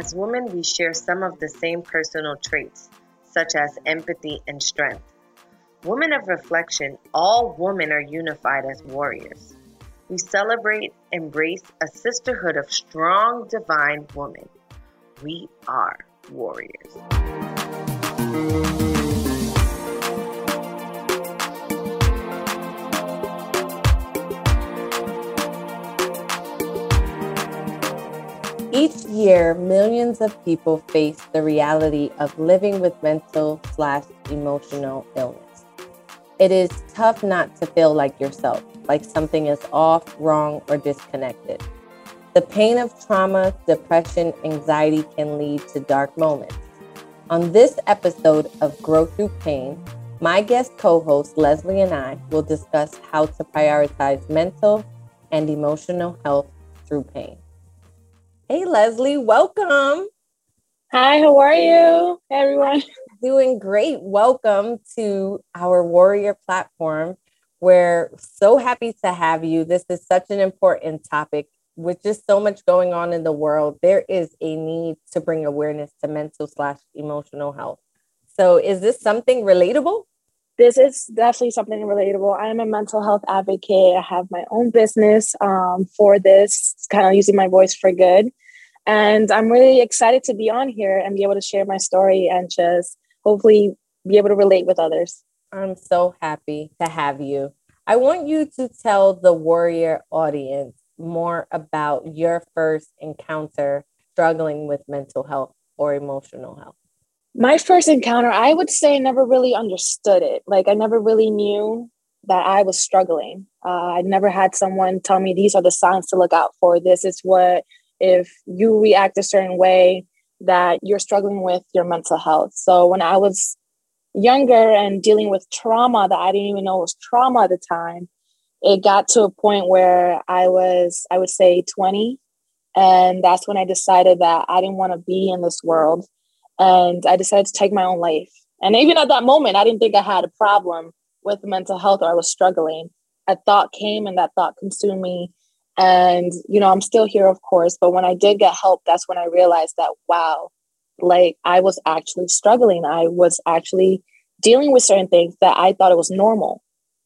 As women, we share some of the same personal traits, such as empathy and strength. Women of reflection, all women are unified as warriors. We celebrate, embrace a sisterhood of strong, divine women. We are warriors. Each year, millions of people face the reality of living with mental slash emotional illness. It is tough not to feel like yourself, like something is off, wrong, or disconnected. The pain of trauma, depression, anxiety can lead to dark moments. On this episode of Grow Through Pain, my guest co host Leslie and I will discuss how to prioritize mental and emotional health through pain. Hey, Leslie, welcome. Hi, how are you, everyone? Doing great. Welcome to our Warrior platform. We're so happy to have you. This is such an important topic with just so much going on in the world, there is a need to bring awareness to mental slash emotional health. So, is this something relatable? This is definitely something relatable. I'm a mental health advocate. I have my own business um, for this, kind of using my voice for good. And I'm really excited to be on here and be able to share my story and just hopefully be able to relate with others. I'm so happy to have you. I want you to tell the warrior audience more about your first encounter struggling with mental health or emotional health? My first encounter, I would say, never really understood it. Like, I never really knew that I was struggling. Uh, I never had someone tell me these are the signs to look out for. This is what, if you react a certain way, that you're struggling with your mental health. So, when I was younger and dealing with trauma that I didn't even know was trauma at the time, it got to a point where I was, I would say 20. And that's when I decided that I didn't want to be in this world. And I decided to take my own life. And even at that moment, I didn't think I had a problem with mental health or I was struggling. A thought came and that thought consumed me. And, you know, I'm still here, of course. But when I did get help, that's when I realized that, wow, like I was actually struggling. I was actually dealing with certain things that I thought it was normal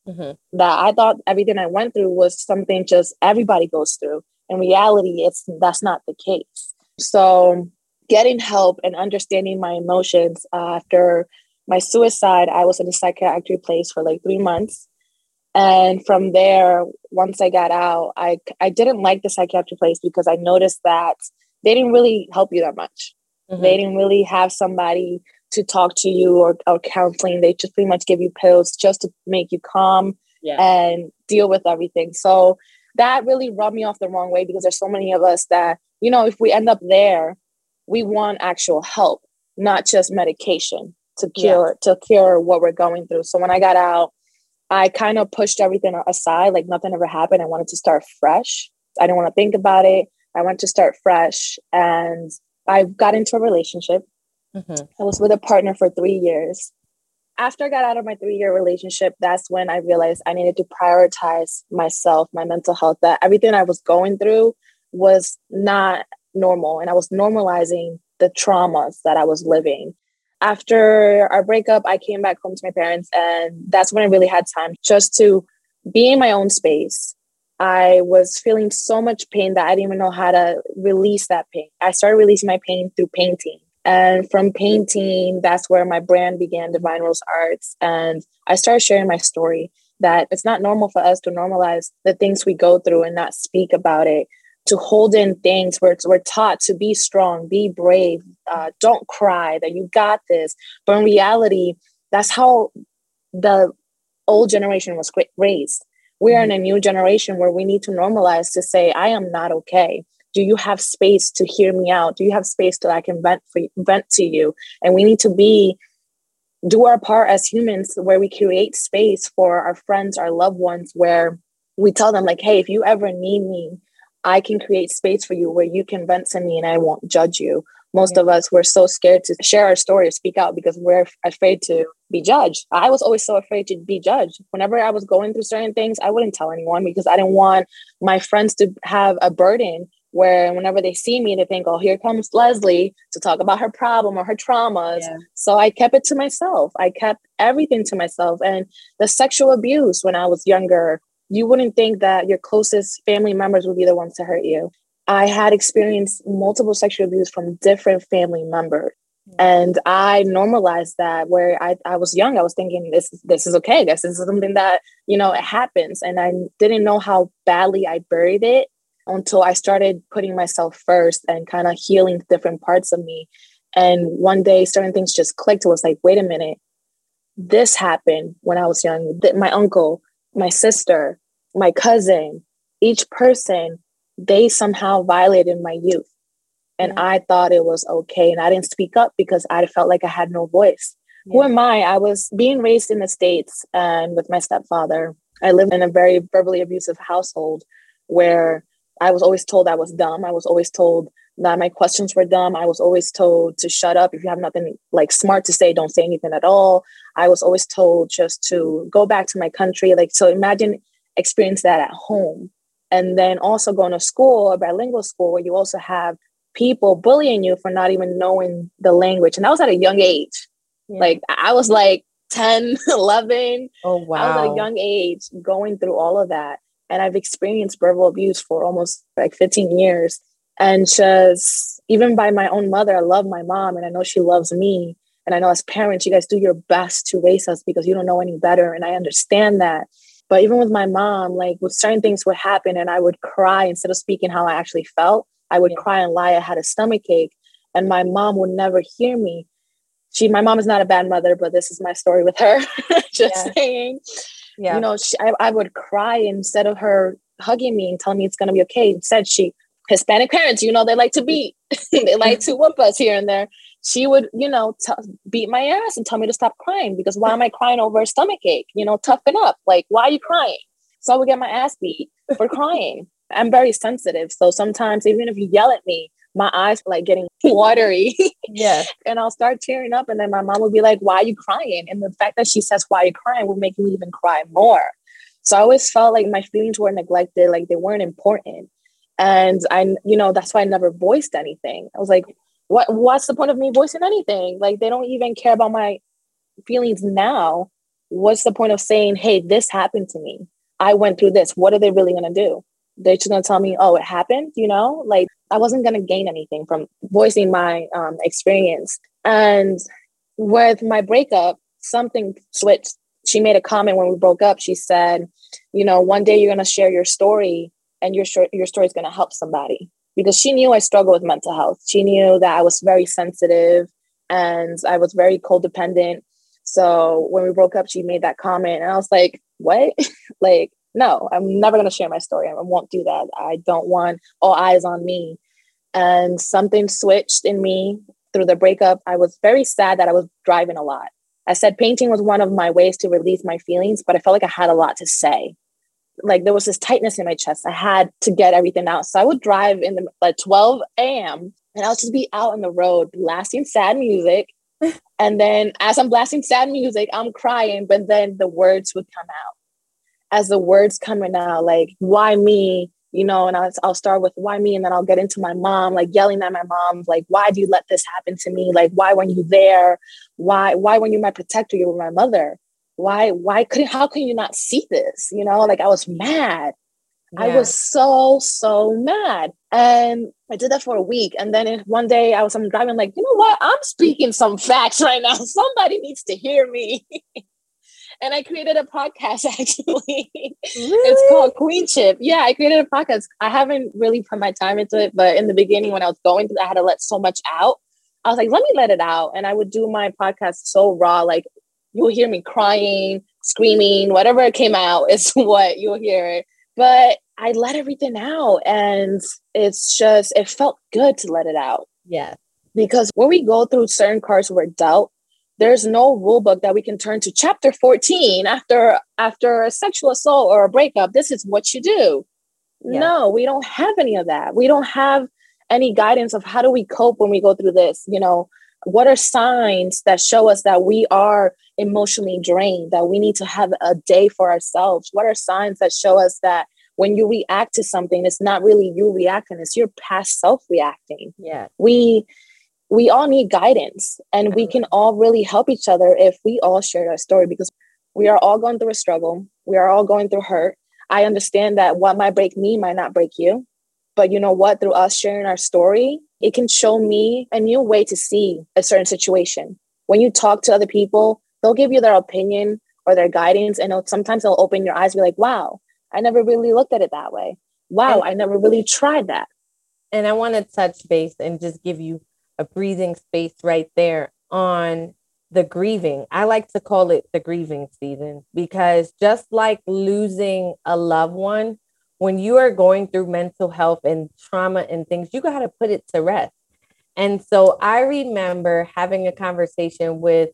mm-hmm. that I thought everything I went through was something just everybody goes through. In reality, it's that's not the case. So getting help and understanding my emotions uh, after my suicide, I was in a psychiatric place for like three months. And from there, once I got out, I, I didn't like the psychiatric place because I noticed that they didn't really help you that much. Mm-hmm. They didn't really have somebody to talk to you or, or counseling. They just pretty much give you pills just to make you calm yeah. and deal with everything. So that really rubbed me off the wrong way because there's so many of us that, you know, if we end up there, we want actual help, not just medication to cure yeah. to cure what we're going through. So when I got out, I kind of pushed everything aside, like nothing ever happened. I wanted to start fresh. I didn't want to think about it. I wanted to start fresh and I got into a relationship Mm-hmm. I was with a partner for three years. After I got out of my three year relationship, that's when I realized I needed to prioritize myself, my mental health, that everything I was going through was not normal. And I was normalizing the traumas that I was living. After our breakup, I came back home to my parents, and that's when I really had time just to be in my own space. I was feeling so much pain that I didn't even know how to release that pain. I started releasing my pain through painting. And from painting, that's where my brand began, Divine Rose Arts. And I started sharing my story that it's not normal for us to normalize the things we go through and not speak about it, to hold in things where we're taught to be strong, be brave, uh, don't cry, that you got this. But in reality, that's how the old generation was raised. We are in a new generation where we need to normalize to say, I am not okay do you have space to hear me out do you have space that i can vent for you, vent to you and we need to be do our part as humans where we create space for our friends our loved ones where we tell them like hey if you ever need me i can create space for you where you can vent to me and i won't judge you most of us were so scared to share our story or speak out because we're afraid to be judged. I was always so afraid to be judged. Whenever I was going through certain things, I wouldn't tell anyone because I didn't want my friends to have a burden where whenever they see me, they think, oh, here comes Leslie to talk about her problem or her traumas. Yeah. So I kept it to myself. I kept everything to myself. And the sexual abuse when I was younger, you wouldn't think that your closest family members would be the ones to hurt you. I had experienced multiple sexual abuse from different family members. Mm. And I normalized that where I, I was young, I was thinking this this is okay. This is something that, you know, it happens. And I didn't know how badly I buried it until I started putting myself first and kind of healing different parts of me. And one day certain things just clicked. It was like, wait a minute, this happened when I was young. My uncle, my sister, my cousin, each person, they somehow violated my youth. And yeah. I thought it was okay. And I didn't speak up because I felt like I had no voice. Yeah. Who am I? I was being raised in the States and with my stepfather. I lived in a very verbally abusive household where I was always told I was dumb. I was always told that my questions were dumb. I was always told to shut up. If you have nothing like smart to say, don't say anything at all. I was always told just to go back to my country. Like, so imagine experience that at home. And then also going to school, a bilingual school, where you also have people bullying you for not even knowing the language. And that was at a young age. Yeah. Like, I was like 10, 11. Oh, wow. I was at a young age going through all of that and I've experienced verbal abuse for almost like 15 years. And just even by my own mother, I love my mom and I know she loves me. And I know as parents, you guys do your best to raise us because you don't know any better. And I understand that. But even with my mom, like with certain things would happen and I would cry instead of speaking how I actually felt. I would yeah. cry and lie I had a stomach ache. And my mom would never hear me. She, my mom is not a bad mother, but this is my story with her. Just yeah. saying yeah. you know, she, I, I would cry instead of her hugging me and telling me it's going to be okay. Instead, she, Hispanic parents, you know, they like to mm-hmm. beat, they like to whoop us here and there. She would, you know, t- beat my ass and tell me to stop crying because why am I crying over a stomach ache? You know, toughen up. Like, why are you crying? So I would get my ass beat for crying. I'm very sensitive. So sometimes, even if you yell at me, my eyes were like getting watery. yeah. and I'll start tearing up. And then my mom would be like, Why are you crying? And the fact that she says, Why are you crying would make me even cry more. So I always felt like my feelings were neglected, like they weren't important. And I, you know, that's why I never voiced anything. I was like, what what's the point of me voicing anything? Like they don't even care about my feelings now. What's the point of saying, hey, this happened to me? I went through this. What are they really gonna do? They're just gonna tell me, oh, it happened, you know? Like I wasn't going to gain anything from voicing my um, experience. And with my breakup, something switched. She made a comment when we broke up. She said, "You know, one day you're going to share your story, and your your story is going to help somebody." Because she knew I struggled with mental health. She knew that I was very sensitive and I was very codependent. So when we broke up, she made that comment, and I was like, "What? like, no, I'm never going to share my story. I won't do that. I don't want all eyes on me and something switched in me through the breakup. I was very sad that I was driving a lot. I said painting was one of my ways to release my feelings, but I felt like I had a lot to say. Like there was this tightness in my chest. I had to get everything out. So I would drive in the like 12 a.m. and I'll just be out on the road blasting sad music. and then as I'm blasting sad music, I'm crying, but then the words would come out. As the words coming out, like, why me? you know, and I'll, I'll start with why me, and then I'll get into my mom, like yelling at my mom, like, why do you let this happen to me? Like, why weren't you there? Why, why weren't you my protector, you were my mother? Why, why couldn't, how can you not see this? You know, like I was mad. Yeah. I was so, so mad. And I did that for a week. And then one day I was I'm driving, like, you know what? I'm speaking some facts right now. Somebody needs to hear me. and I created a podcast actually. Really? It's called Queenship. Yeah, I created a podcast. I haven't really put my time into it, but in the beginning when I was going through, I had to let so much out. I was like, let me let it out. And I would do my podcast so raw, like you'll hear me crying, screaming, whatever came out is what you'll hear. But I let everything out and it's just it felt good to let it out. Yeah. Because when we go through certain cards we're dealt, there's no rule book that we can turn to chapter 14 after after a sexual assault or a breakup this is what you do yeah. no we don't have any of that we don't have any guidance of how do we cope when we go through this you know what are signs that show us that we are emotionally drained that we need to have a day for ourselves what are signs that show us that when you react to something, it's not really you reacting, it's your past self reacting. Yeah. We we all need guidance and we can all really help each other if we all share our story because we are all going through a struggle. We are all going through hurt. I understand that what might break me might not break you. But you know what? Through us sharing our story, it can show me a new way to see a certain situation. When you talk to other people, they'll give you their opinion or their guidance, and sometimes they'll open your eyes, be like, wow, I never really looked at it that way. Wow, I never really tried that. And I want to touch base and just give you a breathing space right there on the grieving. I like to call it the grieving season because just like losing a loved one, when you are going through mental health and trauma and things, you got to put it to rest. And so I remember having a conversation with,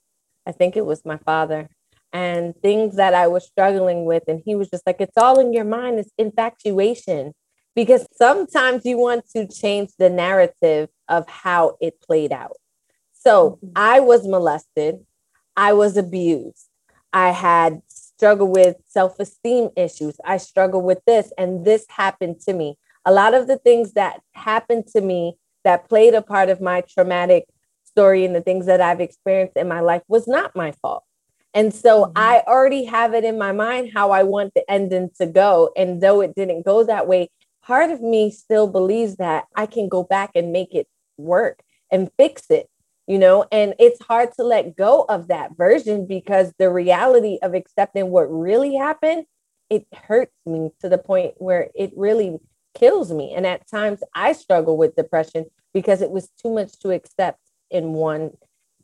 I think it was my father, and things that I was struggling with. And he was just like, it's all in your mind, it's infatuation. Because sometimes you want to change the narrative of how it played out. So mm-hmm. I was molested, I was abused, I had struggled with self esteem issues, I struggle with this, and this happened to me. A lot of the things that happened to me that played a part of my traumatic story and the things that I've experienced in my life was not my fault. And so mm-hmm. I already have it in my mind how I want the ending to go. And though it didn't go that way, part of me still believes that I can go back and make it work and fix it, you know? And it's hard to let go of that version because the reality of accepting what really happened, it hurts me to the point where it really kills me. And at times I struggle with depression because it was too much to accept in one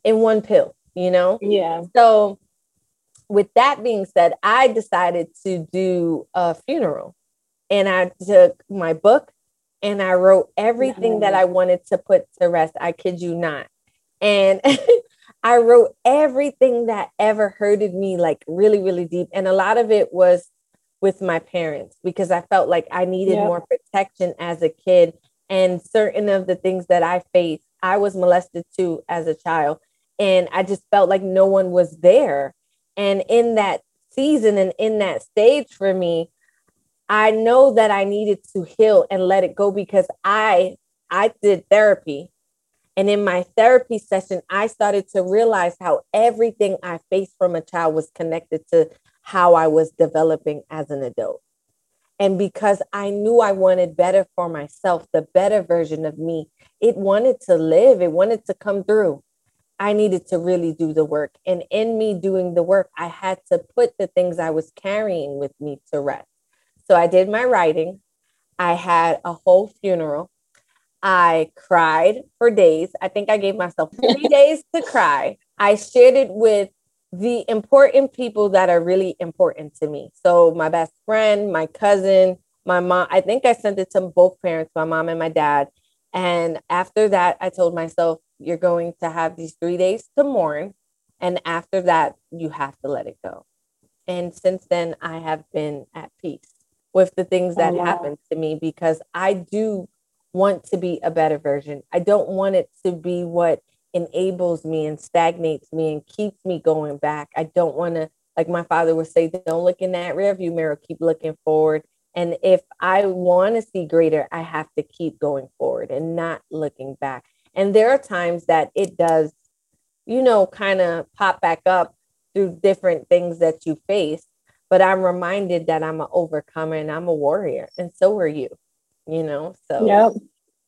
in one pill, you know? Yeah. So with that being said, I decided to do a funeral and I took my book and I wrote everything that I wanted to put to rest. I kid you not. And I wrote everything that ever hurted me, like really, really deep. And a lot of it was with my parents because I felt like I needed yep. more protection as a kid. And certain of the things that I faced, I was molested too as a child. And I just felt like no one was there. And in that season and in that stage for me, I know that I needed to heal and let it go because I I did therapy. And in my therapy session, I started to realize how everything I faced from a child was connected to how I was developing as an adult. And because I knew I wanted better for myself, the better version of me, it wanted to live, it wanted to come through. I needed to really do the work. And in me doing the work, I had to put the things I was carrying with me to rest. So I did my writing. I had a whole funeral. I cried for days. I think I gave myself three days to cry. I shared it with the important people that are really important to me. So my best friend, my cousin, my mom. I think I sent it to both parents, my mom and my dad. And after that, I told myself, you're going to have these three days to mourn. And after that, you have to let it go. And since then, I have been at peace with the things oh, that oh, wow. happened to me because I do want to be a better version. I don't want it to be what enables me and stagnates me and keeps me going back. I don't want to, like my father would say, don't look in that rearview mirror, keep looking forward. And if I want to see greater, I have to keep going forward and not looking back. And there are times that it does, you know, kind of pop back up through different things that you face. But I'm reminded that I'm an overcomer and I'm a warrior, and so are you. You know, so yep.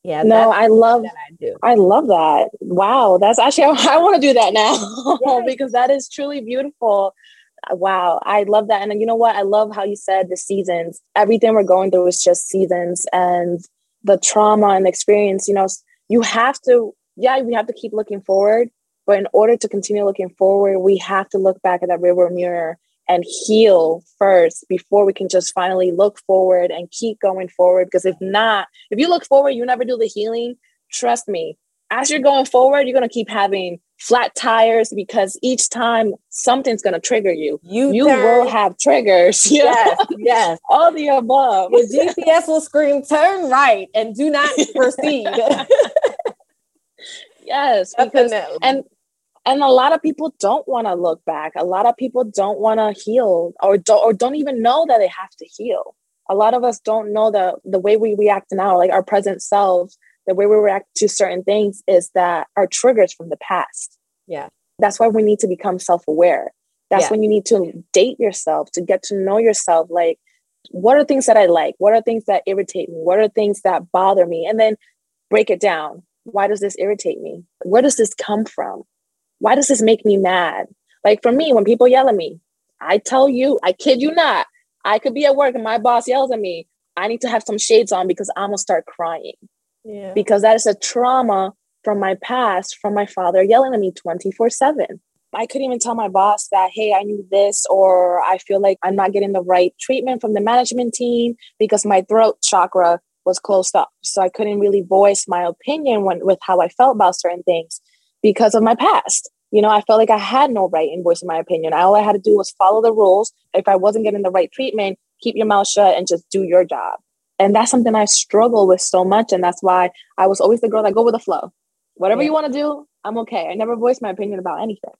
Yeah. No, I love that. I do. I love that. Wow, that's actually I, I want to do that now because that is truly beautiful. Uh, wow, I love that. And uh, you know what? I love how you said the seasons. Everything we're going through is just seasons, and the trauma and experience. You know, you have to, yeah, we have to keep looking forward. But in order to continue looking forward, we have to look back at that river mirror and heal first before we can just finally look forward and keep going forward. Because if not, if you look forward, you never do the healing, trust me, as you're going forward, you're going to keep having flat tires because each time something's going to trigger you. You, you will have triggers. Yes, yes. All the above. Your GPS will scream, turn right and do not proceed. yes, because, and and a lot of people don't want to look back. A lot of people don't want to heal or don't, or don't even know that they have to heal. a lot of us don't know that the way we react now, like our present selves, the way we react to certain things is that our triggers from the past. Yeah. That's why we need to become self-aware. That's yeah. when you need to date yourself to get to know yourself. Like, what are things that I like? What are things that irritate me? What are things that bother me? And then break it down. Why does this irritate me? Where does this come from? Why does this make me mad? Like for me, when people yell at me, I tell you, I kid you not, I could be at work and my boss yells at me. I need to have some shades on because I'm gonna start crying. Yeah. Because that is a trauma from my past, from my father yelling at me 24 7. I couldn't even tell my boss that, hey, I need this, or I feel like I'm not getting the right treatment from the management team because my throat chakra was closed up. So I couldn't really voice my opinion when, with how I felt about certain things because of my past. You know, I felt like I had no right in voicing my opinion. All I had to do was follow the rules. If I wasn't getting the right treatment, keep your mouth shut and just do your job. And that's something I struggle with so much. And that's why I was always the girl that go with the flow. Whatever yeah. you want to do, I'm okay. I never voiced my opinion about anything.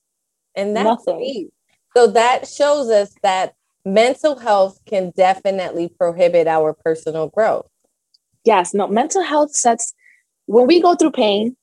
And that's Nothing. So that shows us that mental health can definitely prohibit our personal growth. Yes, no, mental health sets when we go through pain,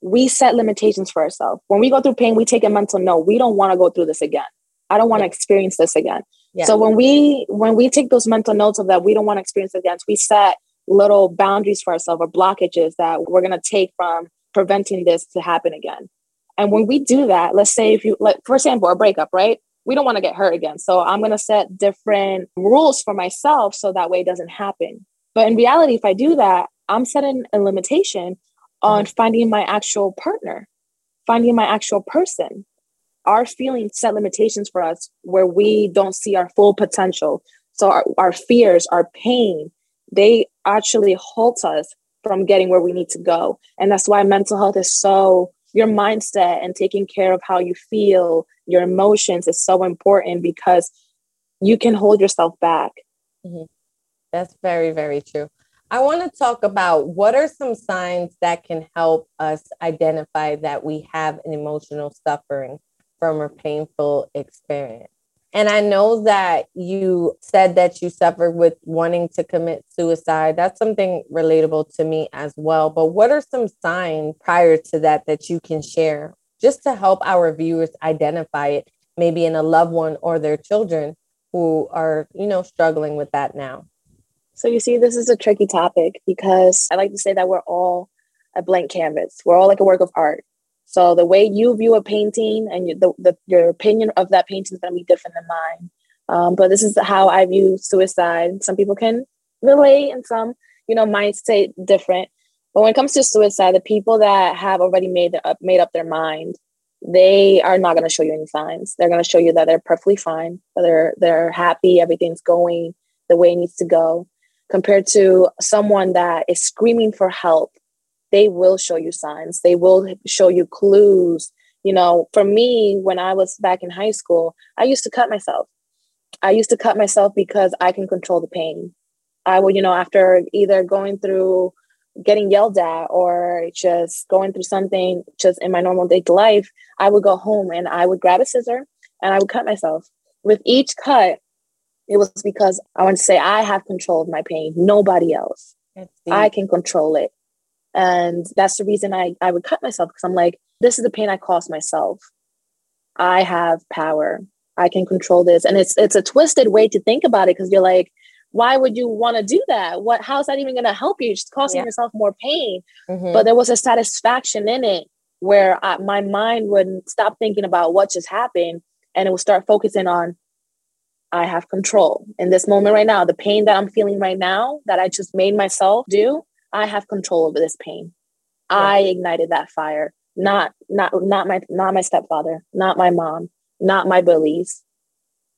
we set limitations for ourselves. When we go through pain, we take a mental no. We don't want to go through this again. I don't want to experience this again. Yeah. So when we when we take those mental notes of that we don't want to experience again, we set little boundaries for ourselves or blockages that we're gonna take from preventing this to happen again. And when we do that, let's say if you like for example, a breakup, right? We don't want to get hurt again. So I'm gonna set different rules for myself so that way it doesn't happen. But in reality, if I do that, I'm setting a limitation on finding my actual partner, finding my actual person. Our feelings set limitations for us where we don't see our full potential. So our, our fears, our pain, they actually halt us from getting where we need to go. And that's why mental health is so your mindset and taking care of how you feel, your emotions is so important because you can hold yourself back. Mm-hmm. That's very, very true. I want to talk about what are some signs that can help us identify that we have an emotional suffering from a painful experience. And I know that you said that you suffered with wanting to commit suicide. That's something relatable to me as well. But what are some signs prior to that that you can share just to help our viewers identify it, maybe in a loved one or their children who are, you know, struggling with that now? So you see, this is a tricky topic because I like to say that we're all a blank canvas. We're all like a work of art. So the way you view a painting and you, the, the, your opinion of that painting is going to be different than mine. Um, but this is how I view suicide. Some people can relate, and some, you know, might say different. But when it comes to suicide, the people that have already made up made up their mind, they are not going to show you any signs. They're going to show you that they're perfectly fine, that they're they're happy, everything's going the way it needs to go compared to someone that is screaming for help they will show you signs. They will show you clues. You know for me when i was back in high school i used to cut myself. I used to cut myself because i can control the pain. I would you know after either going through getting yelled at or just going through something just in my normal day to life i would go home and i would grab a scissor and i would cut myself. With each cut it was because I want to say I have control of my pain, nobody else. I can control it. And that's the reason I, I would cut myself because I'm like, this is the pain I caused myself. I have power. I can control this. And it's it's a twisted way to think about it because you're like, why would you want to do that? What how's that even gonna help you? You're just causing yeah. yourself more pain. Mm-hmm. But there was a satisfaction in it where I, my mind would stop thinking about what just happened and it would start focusing on I have control in this moment right now. The pain that I'm feeling right now that I just made myself do, I have control over this pain. Yeah. I ignited that fire. Not not not my not my stepfather, not my mom, not my bullies.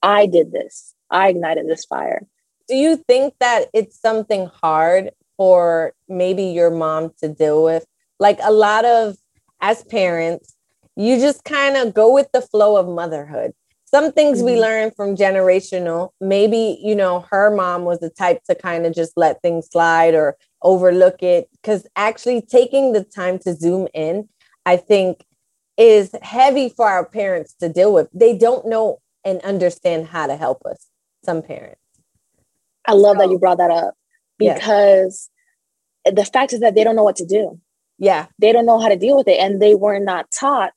I did this. I ignited this fire. Do you think that it's something hard for maybe your mom to deal with? Like a lot of as parents, you just kind of go with the flow of motherhood some things mm-hmm. we learn from generational maybe you know her mom was the type to kind of just let things slide or overlook it because actually taking the time to zoom in i think is heavy for our parents to deal with they don't know and understand how to help us some parents I love so, that you brought that up because yes. the fact is that they don't know what to do. Yeah. They don't know how to deal with it. And they were not taught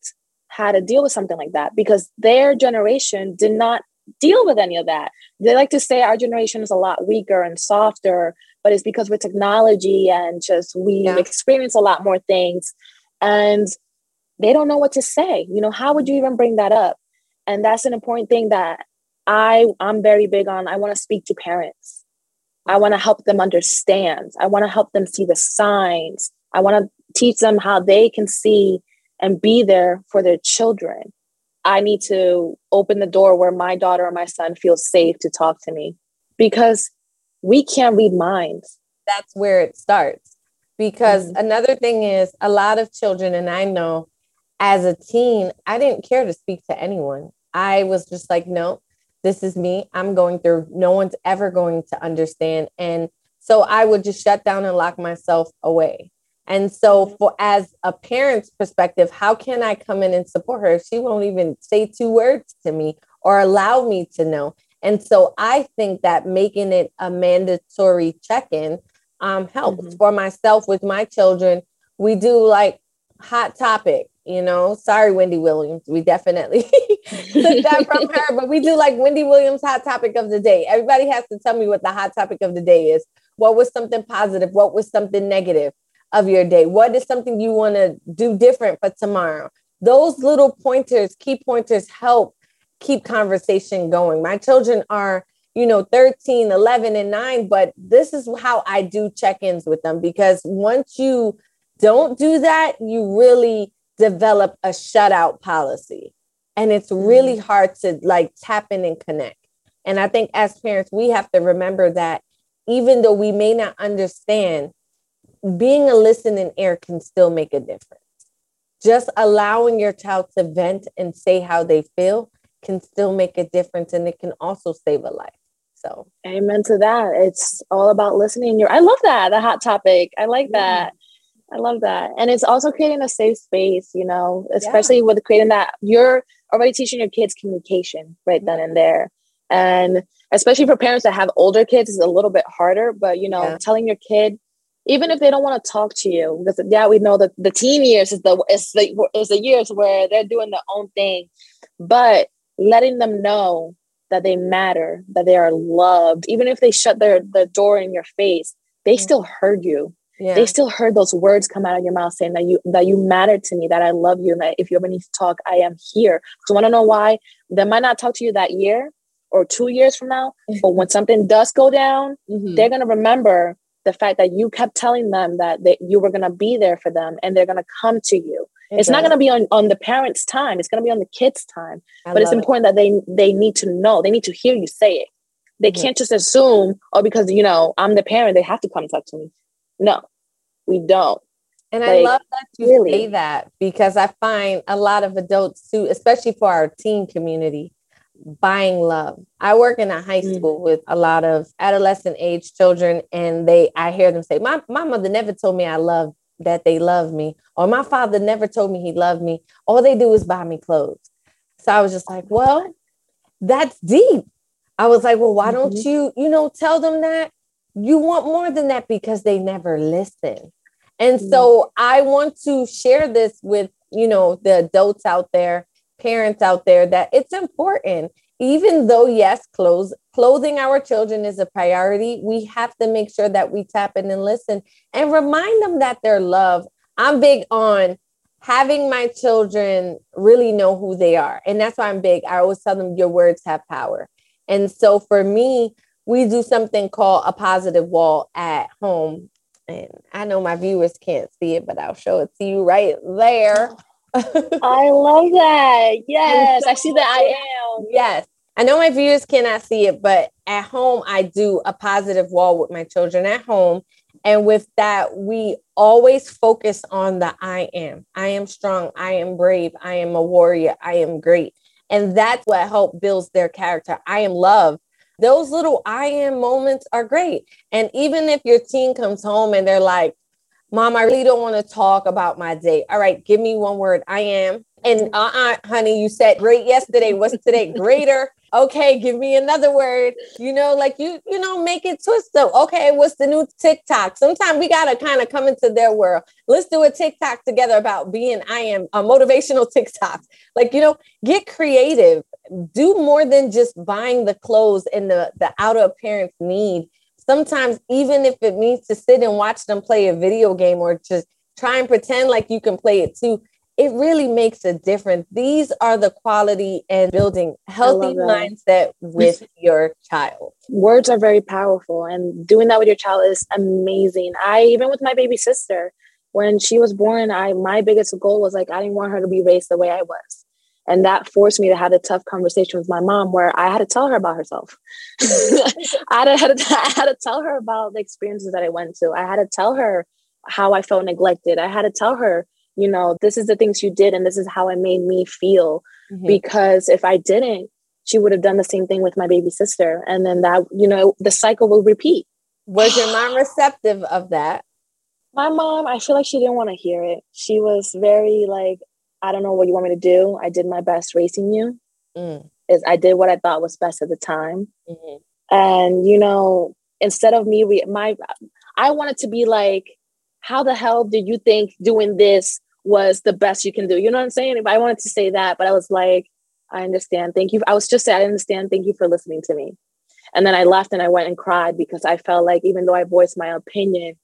how to deal with something like that because their generation did not deal with any of that. They like to say our generation is a lot weaker and softer, but it's because with technology and just we yeah. experience a lot more things and they don't know what to say. You know, how would you even bring that up? And that's an important thing that I I'm very big on. I want to speak to parents. I want to help them understand. I want to help them see the signs. I want to teach them how they can see and be there for their children. I need to open the door where my daughter or my son feels safe to talk to me because we can't read minds. That's where it starts. Because mm-hmm. another thing is a lot of children, and I know as a teen, I didn't care to speak to anyone. I was just like, no, this is me. I'm going through, no one's ever going to understand. And so I would just shut down and lock myself away. And so, for as a parent's perspective, how can I come in and support her if she won't even say two words to me or allow me to know? And so, I think that making it a mandatory check in um, helps mm-hmm. for myself with my children. We do like hot topic, you know. Sorry, Wendy Williams. We definitely took that from her, but we do like Wendy Williams' hot topic of the day. Everybody has to tell me what the hot topic of the day is. What was something positive? What was something negative? Of your day? What is something you want to do different for tomorrow? Those little pointers, key pointers help keep conversation going. My children are, you know, 13, 11, and 9, but this is how I do check ins with them because once you don't do that, you really develop a shutout policy. And it's really mm-hmm. hard to like tap in and connect. And I think as parents, we have to remember that even though we may not understand, being a listening ear can still make a difference. Just allowing your child to vent and say how they feel can still make a difference and it can also save a life. So, amen to that. It's all about listening. Your I love that, the hot topic. I like that. I love that. And it's also creating a safe space, you know, especially yeah. with creating that you're already teaching your kids communication right then and there. And especially for parents that have older kids, is a little bit harder. But you know, yeah. telling your kid even if they don't want to talk to you because yeah we know that the teen years is the is the is the years where they're doing their own thing but letting them know that they matter that they are loved even if they shut their the door in your face they mm-hmm. still heard you yeah. they still heard those words come out of your mouth saying that you that you matter to me that i love you and that if you ever need to talk i am here so want to know why they might not talk to you that year or two years from now but when something does go down mm-hmm. they're going to remember the fact that you kept telling them that they, you were going to be there for them and they're going to come to you it it's does. not going to be on, on the parents time it's going to be on the kids time I but it's important it. that they they need to know they need to hear you say it they mm-hmm. can't just assume oh because you know i'm the parent they have to come talk to me no we don't and like, I love that you really. say that because I find a lot of adults too, especially for our teen community, buying love. I work in a high mm. school with a lot of adolescent age children and they I hear them say, My my mother never told me I love that they love me, or my father never told me he loved me. All they do is buy me clothes. So I was just like, well, that's deep. I was like, well, why mm-hmm. don't you, you know, tell them that you want more than that because they never listen. And mm so I want to share this with, you know, the adults out there parents out there that it's important. Even though yes clothes clothing our children is a priority we have to make sure that we tap in and listen and remind them that they're loved. I'm big on having my children really know who they are and that's why i'm big. I always tell them your words have power. And so for me we do something called a positive wall at home. And i know my viewers can't see it but i'll show it to you right there I love that. Yes, I see that I am. Yes. I know my viewers cannot see it, but at home, I do a positive wall with my children at home. And with that, we always focus on the I am. I am strong. I am brave. I am a warrior. I am great. And that's what help builds their character. I am love. Those little I am moments are great. And even if your teen comes home and they're like, Mom, I really don't want to talk about my day. All right, give me one word. I am. And uh uh honey, you said great yesterday. What's today? Greater. Okay, give me another word. You know, like you, you know, make it twist. So, okay, what's the new TikTok? Sometimes we gotta kind of come into their world. Let's do a TikTok together about being I am a motivational TikTok. Like, you know, get creative. Do more than just buying the clothes and the, the outer appearance need. Sometimes, even if it means to sit and watch them play a video game or just try and pretend like you can play it too it really makes a difference. These are the quality and building healthy mindset with your child. Words are very powerful, and doing that with your child is amazing. I even with my baby sister, when she was born, I my biggest goal was like I didn't want her to be raised the way I was. And that forced me to have a tough conversation with my mom where I had to tell her about herself. I, had to, I had to tell her about the experiences that I went to. I had to tell her how I felt neglected. I had to tell her you know, this is the things you did and this is how it made me feel. Mm-hmm. Because if I didn't, she would have done the same thing with my baby sister. And then that, you know, the cycle will repeat. Was your mom receptive of that? My mom, I feel like she didn't want to hear it. She was very like, I don't know what you want me to do. I did my best racing you. Mm. Is I did what I thought was best at the time. Mm-hmm. And you know, instead of me, re- my I wanted to be like, how the hell did you think doing this was the best you can do. You know what I'm saying? If I wanted to say that, but I was like, I understand. Thank you. I was just saying, I understand. Thank you for listening to me. And then I left and I went and cried because I felt like even though I voiced my opinion,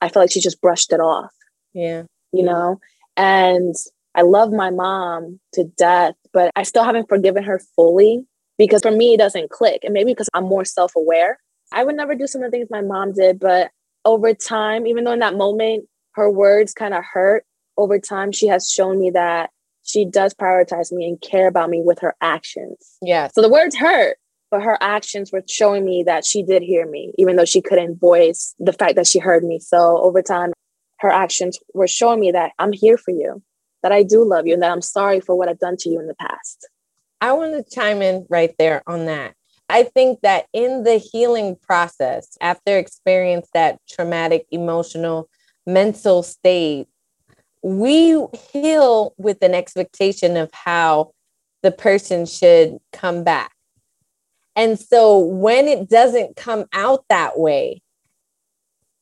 I felt like she just brushed it off. Yeah. You know? And I love my mom to death, but I still haven't forgiven her fully because for me, it doesn't click. And maybe because I'm more self aware. I would never do some of the things my mom did, but over time, even though in that moment her words kind of hurt, over time, she has shown me that she does prioritize me and care about me with her actions. Yeah. So the words hurt, but her actions were showing me that she did hear me, even though she couldn't voice the fact that she heard me. So over time, her actions were showing me that I'm here for you, that I do love you, and that I'm sorry for what I've done to you in the past. I want to chime in right there on that. I think that in the healing process, after experience that traumatic, emotional, mental state, we heal with an expectation of how the person should come back. And so when it doesn't come out that way,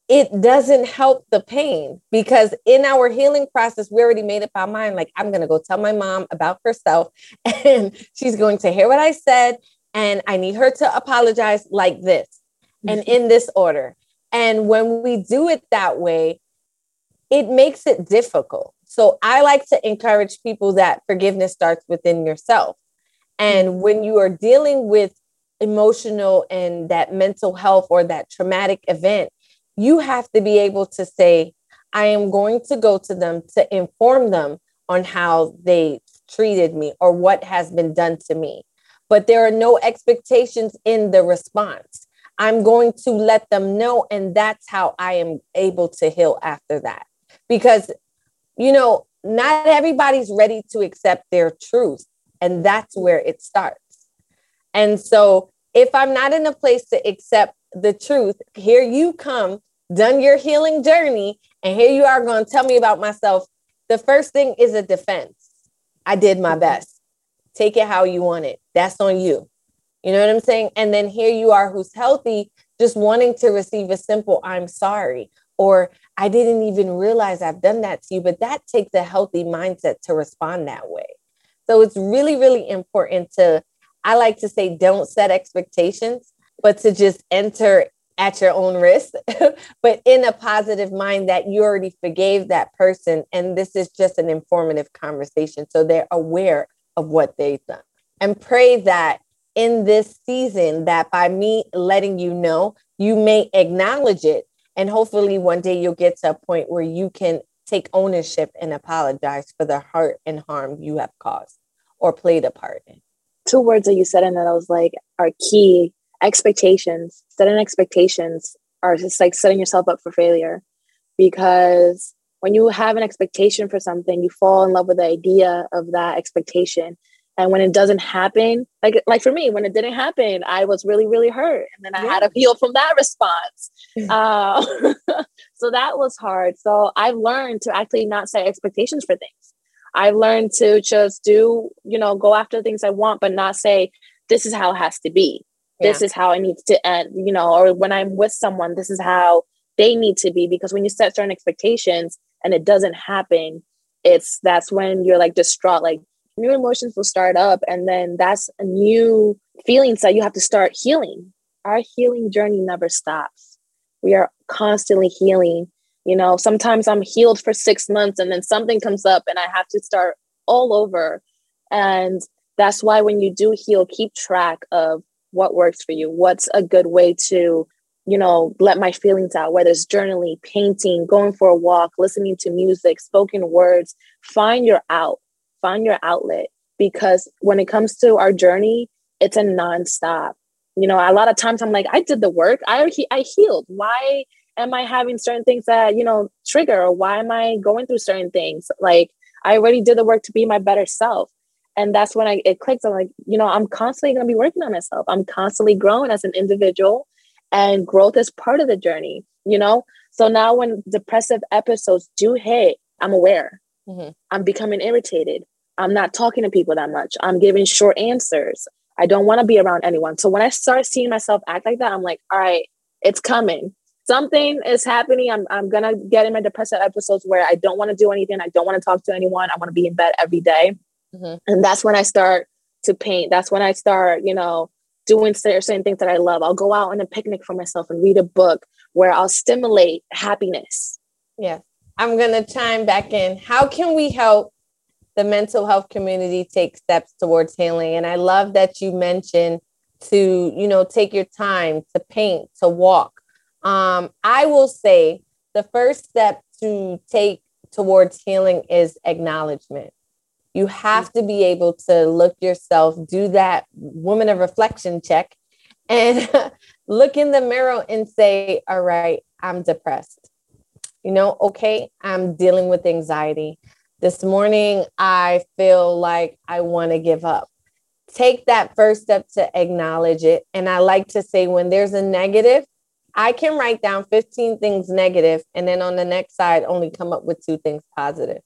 it doesn't help the pain because in our healing process, we already made up our mind like, I'm going to go tell my mom about herself, and she's going to hear what I said, and I need her to apologize like this and in this order. And when we do it that way, it makes it difficult. So I like to encourage people that forgiveness starts within yourself. And mm-hmm. when you are dealing with emotional and that mental health or that traumatic event, you have to be able to say, I am going to go to them to inform them on how they treated me or what has been done to me. But there are no expectations in the response. I'm going to let them know, and that's how I am able to heal after that because you know not everybody's ready to accept their truth and that's where it starts and so if i'm not in a place to accept the truth. Here you come done your healing journey and here you are going to tell me about myself. The first thing is a defense. I did my mm-hmm. best. Take it how you want it. That's on you. You know what i'm saying? And then here you are who's healthy just wanting to receive a simple i'm sorry or I didn't even realize I've done that to you. But that takes a healthy mindset to respond that way. So it's really, really important to, I like to say, don't set expectations, but to just enter at your own risk, but in a positive mind that you already forgave that person. And this is just an informative conversation. So they're aware of what they've done. And pray that in this season, that by me letting you know, you may acknowledge it and hopefully one day you'll get to a point where you can take ownership and apologize for the hurt and harm you have caused or played a part in. Two words that you said and that I was like are key expectations. Setting expectations are just like setting yourself up for failure because when you have an expectation for something, you fall in love with the idea of that expectation and when it doesn't happen like like for me when it didn't happen i was really really hurt and then i yeah. had to heal from that response uh, so that was hard so i've learned to actually not set expectations for things I've learned to just do, you know, go after things I want, but not say, this is how it has to be. Yeah. This is how it needs to end, you know, or when I'm with someone, this is how they need to be. Because when you set certain expectations and it doesn't happen, it's that's when you're like distraught, like new emotions will start up. And then that's a new feelings that you have to start healing. Our healing journey never stops. We are constantly healing you know, sometimes I'm healed for six months and then something comes up and I have to start all over. And that's why when you do heal, keep track of what works for you. What's a good way to, you know, let my feelings out, whether it's journaling, painting, going for a walk, listening to music, spoken words. Find your out, find your outlet. Because when it comes to our journey, it's a nonstop. You know, a lot of times I'm like, I did the work. I I healed. Why am I having certain things that, you know, trigger or why am I going through certain things? Like I already did the work to be my better self. And that's when I it clicks. I'm like, you know, I'm constantly gonna be working on myself. I'm constantly growing as an individual and growth is part of the journey, you know? So now when depressive episodes do hit, I'm aware. Mm-hmm. I'm becoming irritated. I'm not talking to people that much. I'm giving short answers. I don't want to be around anyone. So when I start seeing myself act like that, I'm like, all right, it's coming something is happening. I'm, I'm going to get in my depressive episodes where I don't want to do anything. I don't want to talk to anyone. I want to be in bed every day. Mm-hmm. And that's when I start to paint. That's when I start, you know, doing certain things that I love. I'll go out on a picnic for myself and read a book where I'll stimulate happiness. Yeah. I'm going to chime back in. How can we help the mental health community take steps towards healing? And I love that you mentioned to, you know, take your time to paint, to walk, um, I will say the first step to take towards healing is acknowledgement. You have to be able to look yourself, do that woman of reflection check, and look in the mirror and say, All right, I'm depressed. You know, okay, I'm dealing with anxiety. This morning, I feel like I want to give up. Take that first step to acknowledge it. And I like to say, when there's a negative, I can write down 15 things negative and then on the next side only come up with two things positive.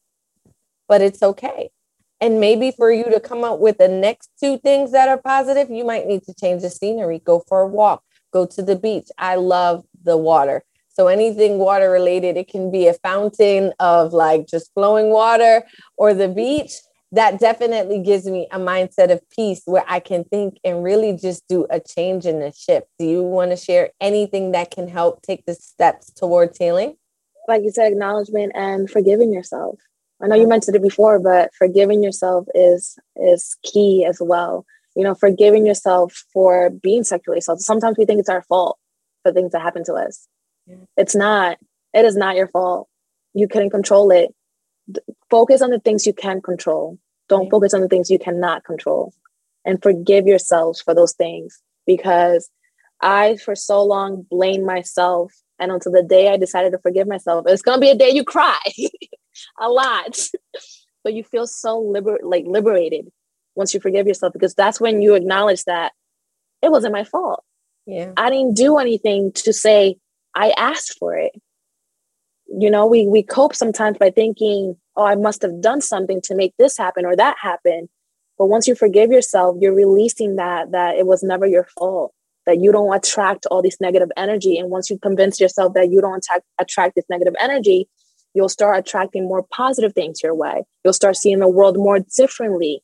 But it's okay. And maybe for you to come up with the next two things that are positive, you might need to change the scenery, go for a walk, go to the beach. I love the water. So anything water related, it can be a fountain of like just flowing water or the beach that definitely gives me a mindset of peace where I can think and really just do a change and a shift. Do you want to share anything that can help take the steps towards healing? Like you said, acknowledgement and forgiving yourself. I know you mentioned it before, but forgiving yourself is is key as well. You know, forgiving yourself for being sexually assaulted. Sometimes we think it's our fault for things that happen to us. Yeah. It's not. It is not your fault. You couldn't control it focus on the things you can control. Don't focus on the things you cannot control. And forgive yourselves for those things because I, for so long, blamed myself. And until the day I decided to forgive myself, it's going to be a day you cry a lot. but you feel so liber- like liberated once you forgive yourself because that's when you acknowledge that it wasn't my fault. Yeah. I didn't do anything to say I asked for it you know we we cope sometimes by thinking oh i must have done something to make this happen or that happen but once you forgive yourself you're releasing that that it was never your fault that you don't attract all this negative energy and once you convince yourself that you don't attack, attract this negative energy you'll start attracting more positive things your way you'll start seeing the world more differently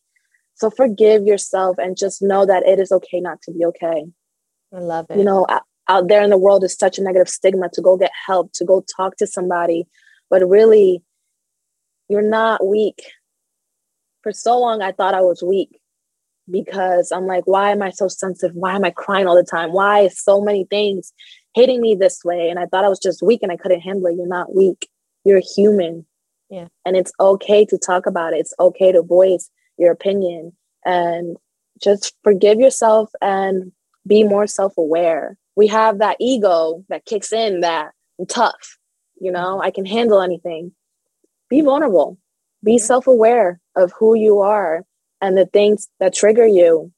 so forgive yourself and just know that it is okay not to be okay i love it you know out there in the world is such a negative stigma to go get help, to go talk to somebody. But really, you're not weak. For so long, I thought I was weak because I'm like, why am I so sensitive? Why am I crying all the time? Why is so many things hitting me this way? And I thought I was just weak and I couldn't handle it. You're not weak. You're human. Yeah. And it's okay to talk about it. It's okay to voice your opinion and just forgive yourself and be more self-aware we have that ego that kicks in that I'm tough, you know, mm-hmm. I can handle anything. Be vulnerable, be self aware of who you are and the things that trigger you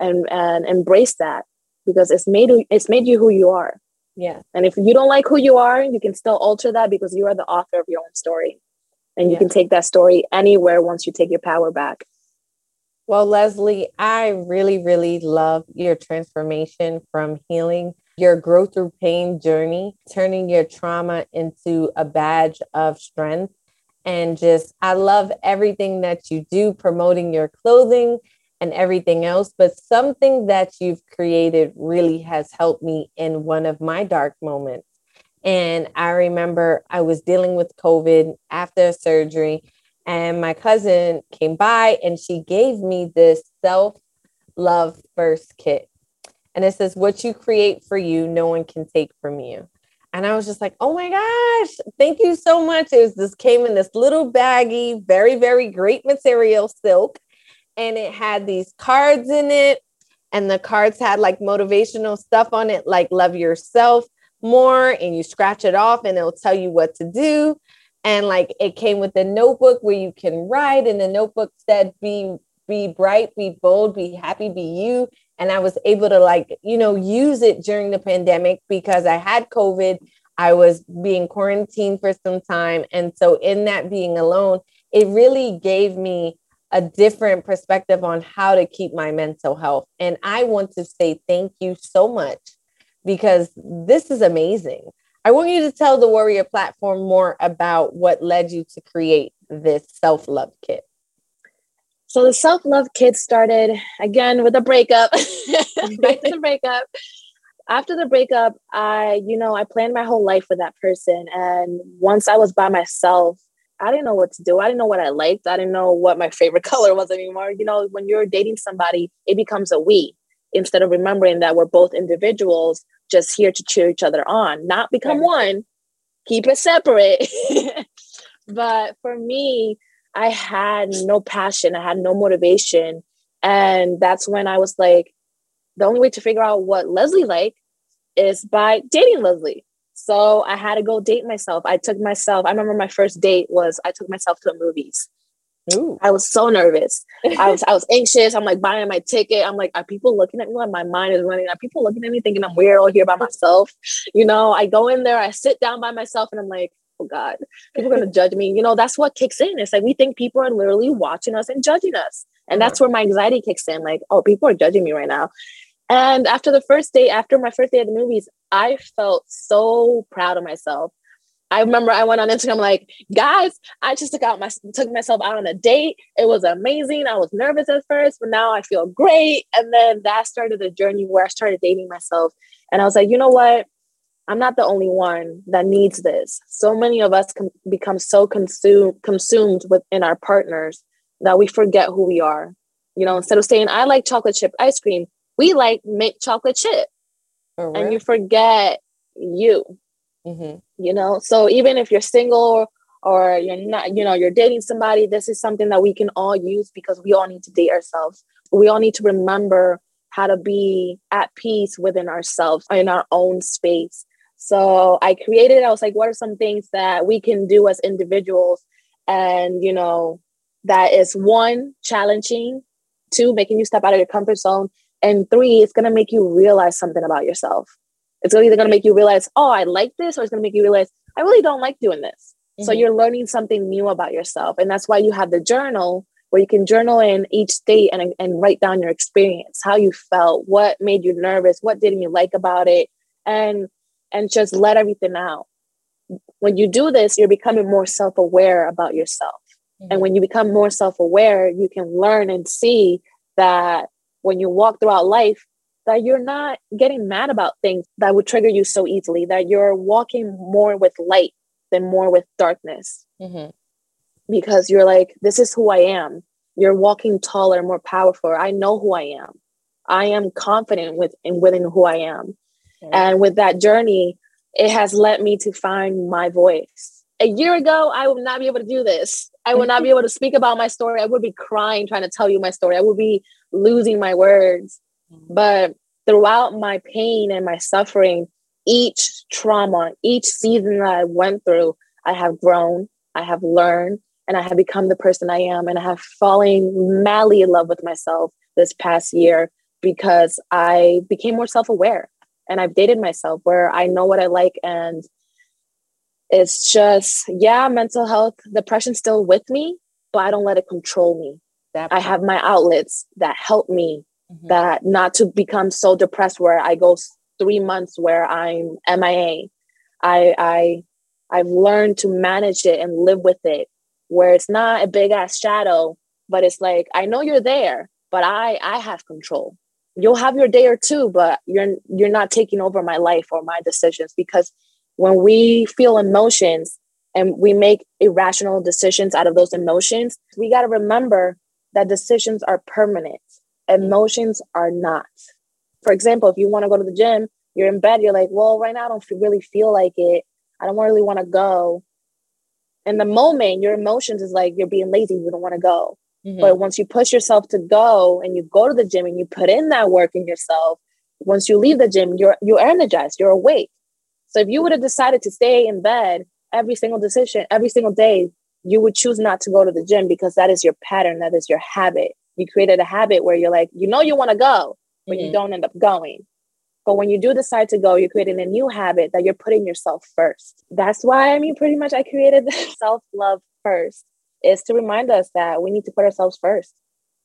and, and embrace that because it's made, it's made you who you are. Yeah. And if you don't like who you are, you can still alter that because you are the author of your own story. And you yeah. can take that story anywhere once you take your power back. Well, Leslie, I really, really love your transformation from healing your growth through pain journey, turning your trauma into a badge of strength. And just, I love everything that you do, promoting your clothing and everything else. But something that you've created really has helped me in one of my dark moments. And I remember I was dealing with COVID after surgery, and my cousin came by and she gave me this self love first kit. And it says, What you create for you, no one can take from you. And I was just like, oh my gosh, thank you so much. It was this came in this little baggy, very, very great material silk. And it had these cards in it. And the cards had like motivational stuff on it, like love yourself more. And you scratch it off and it'll tell you what to do. And like it came with a notebook where you can write. And the notebook said, be be bright, be bold, be happy, be you and I was able to like, you know, use it during the pandemic because I had COVID. I was being quarantined for some time. And so, in that being alone, it really gave me a different perspective on how to keep my mental health. And I want to say thank you so much because this is amazing. I want you to tell the Warrior platform more about what led you to create this self love kit. So the self love kit started again with a breakup. Back to the breakup. After the breakup, I, you know, I planned my whole life with that person. And once I was by myself, I didn't know what to do. I didn't know what I liked. I didn't know what my favorite color was anymore. You know, when you're dating somebody, it becomes a we instead of remembering that we're both individuals just here to cheer each other on, not become one, keep it separate. but for me, I had no passion, I had no motivation. And that's when I was like, the only way to figure out what Leslie like is by dating Leslie. So I had to go date myself. I took myself, I remember my first date was I took myself to the movies. Ooh. I was so nervous. I was I was anxious. I'm like buying my ticket. I'm like, are people looking at me? Like my mind is running. Are people looking at me thinking I'm weird all here by myself? You know, I go in there, I sit down by myself, and I'm like, oh God, people are going to judge me. You know, that's what kicks in. It's like we think people are literally watching us and judging us. And that's where my anxiety kicks in. Like, oh, people are judging me right now. And after the first day, after my first day at the movies, I felt so proud of myself. I remember I went on Instagram like, guys, I just took out my took myself out on a date. It was amazing. I was nervous at first, but now I feel great. And then that started the journey where I started dating myself. And I was like, you know what? I'm not the only one that needs this. So many of us can become so consumed consumed within our partners that we forget who we are. You know, instead of saying I like chocolate chip ice cream, we like mint chocolate chip, oh, and you forget you. Mm-hmm. You know, so even if you're single or, or you're not, you know, you're dating somebody, this is something that we can all use because we all need to date ourselves. We all need to remember how to be at peace within ourselves in our own space so I created, I was like, what are some things that we can do as individuals? And, you know, that is one, challenging, two, making you step out of your comfort zone, and three, it's going to make you realize something about yourself. It's either going to make you realize, oh, I like this, or it's going to make you realize, I really don't like doing this. Mm-hmm. So you're learning something new about yourself. And that's why you have the journal where you can journal in each day and, and write down your experience, how you felt, what made you nervous, what didn't you like about it. And and just let everything out. When you do this, you're becoming more self aware about yourself. Mm-hmm. And when you become more self aware, you can learn and see that when you walk throughout life, that you're not getting mad about things that would trigger you so easily, that you're walking more with light than more with darkness. Mm-hmm. Because you're like, this is who I am. You're walking taller, more powerful. I know who I am. I am confident with in within who I am. And with that journey, it has led me to find my voice. A year ago, I would not be able to do this. I would not be able to speak about my story. I would be crying trying to tell you my story. I would be losing my words. Mm-hmm. But throughout my pain and my suffering, each trauma, each season that I went through, I have grown, I have learned, and I have become the person I am. And I have fallen madly in love with myself this past year because I became more self aware and I've dated myself where I know what I like and It's just, yeah, mental health, depression's still with me, but I don't let it control me. I have my outlets that help me mm-hmm. that not to become so depressed where I go three months where I'm MIA. I I I've learned to manage it and live with it where it's not a big ass shadow, but it's like I know you're there, but I I have control. You'll have your day or two, but you're you're not taking over my life or my decisions because when we feel emotions and we make irrational decisions out of those emotions, we got to remember that decisions are permanent. Emotions are not. For example, if you want to go to the gym, you're in bed, you're like, well, right now I don't really feel like it. I don't really want to go. In the moment, your emotions is like you're being lazy, you don't want to go. Mm-hmm. But once you push yourself to go and you go to the gym and you put in that work in yourself, once you leave the gym, you're you're energized, you're awake. So if you would have decided to stay in bed every single decision, every single day, you would choose not to go to the gym because that is your pattern, that is your habit. You created a habit where you're like, you know, you want to go, but mm-hmm. you don't end up going. But when you do decide to go, you're creating a new habit that you're putting yourself first. That's why I mean, pretty much, I created self love first, is to remind us that we need to put ourselves first.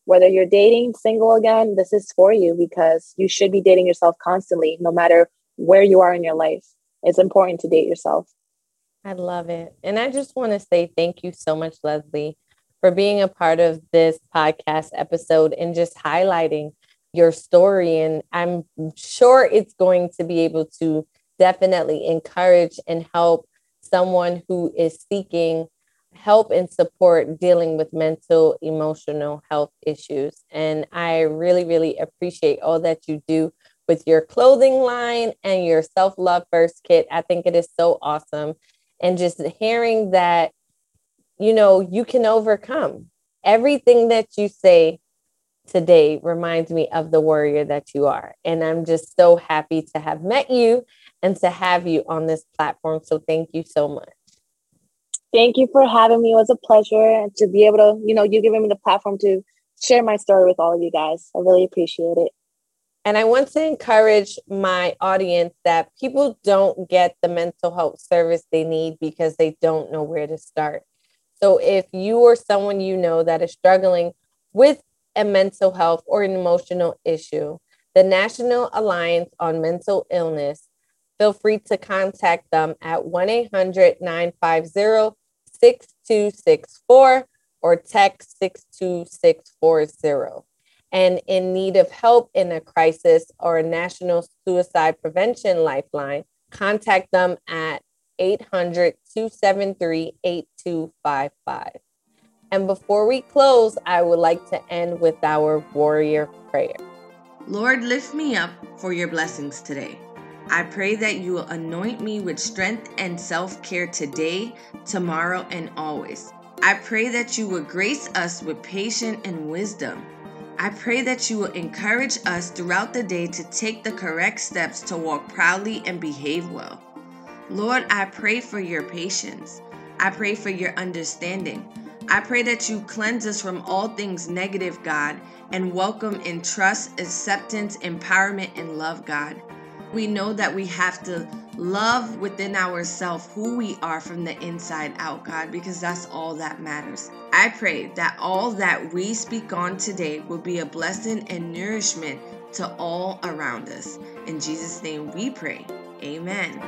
Whether you're dating, single again, this is for you because you should be dating yourself constantly, no matter where you are in your life. It's important to date yourself. I love it. And I just want to say thank you so much, Leslie, for being a part of this podcast episode and just highlighting your story. And I'm sure it's going to be able to definitely encourage and help someone who is seeking help and support dealing with mental emotional health issues and i really really appreciate all that you do with your clothing line and your self love first kit. I think it is so awesome. And just hearing that you know you can overcome. Everything that you say today reminds me of the warrior that you are. And i'm just so happy to have met you and to have you on this platform. So thank you so much. Thank you for having me. It was a pleasure to be able to you know you giving me the platform to share my story with all of you guys. I really appreciate it and I want to encourage my audience that people don't get the mental health service they need because they don't know where to start. So if you or someone you know that is struggling with a mental health or an emotional issue, the National Alliance on Mental Illness, feel free to contact them at 1 800 950 6264 or text 62640 and in need of help in a crisis or a national suicide prevention lifeline, contact them at 800 273 8255. And before we close, I would like to end with our warrior prayer. Lord, lift me up for your blessings today. I pray that you will anoint me with strength and self care today, tomorrow, and always. I pray that you will grace us with patience and wisdom I pray that you will encourage us throughout the day to take the correct steps to walk proudly and behave well. Lord, I pray for your patience. I pray for your understanding. I pray that you cleanse us from all things negative, God, and welcome in trust, acceptance, empowerment, and love, God. We know that we have to love within ourselves who we are from the inside out, God, because that's all that matters. I pray that all that we speak on today will be a blessing and nourishment to all around us. In Jesus' name we pray. Amen.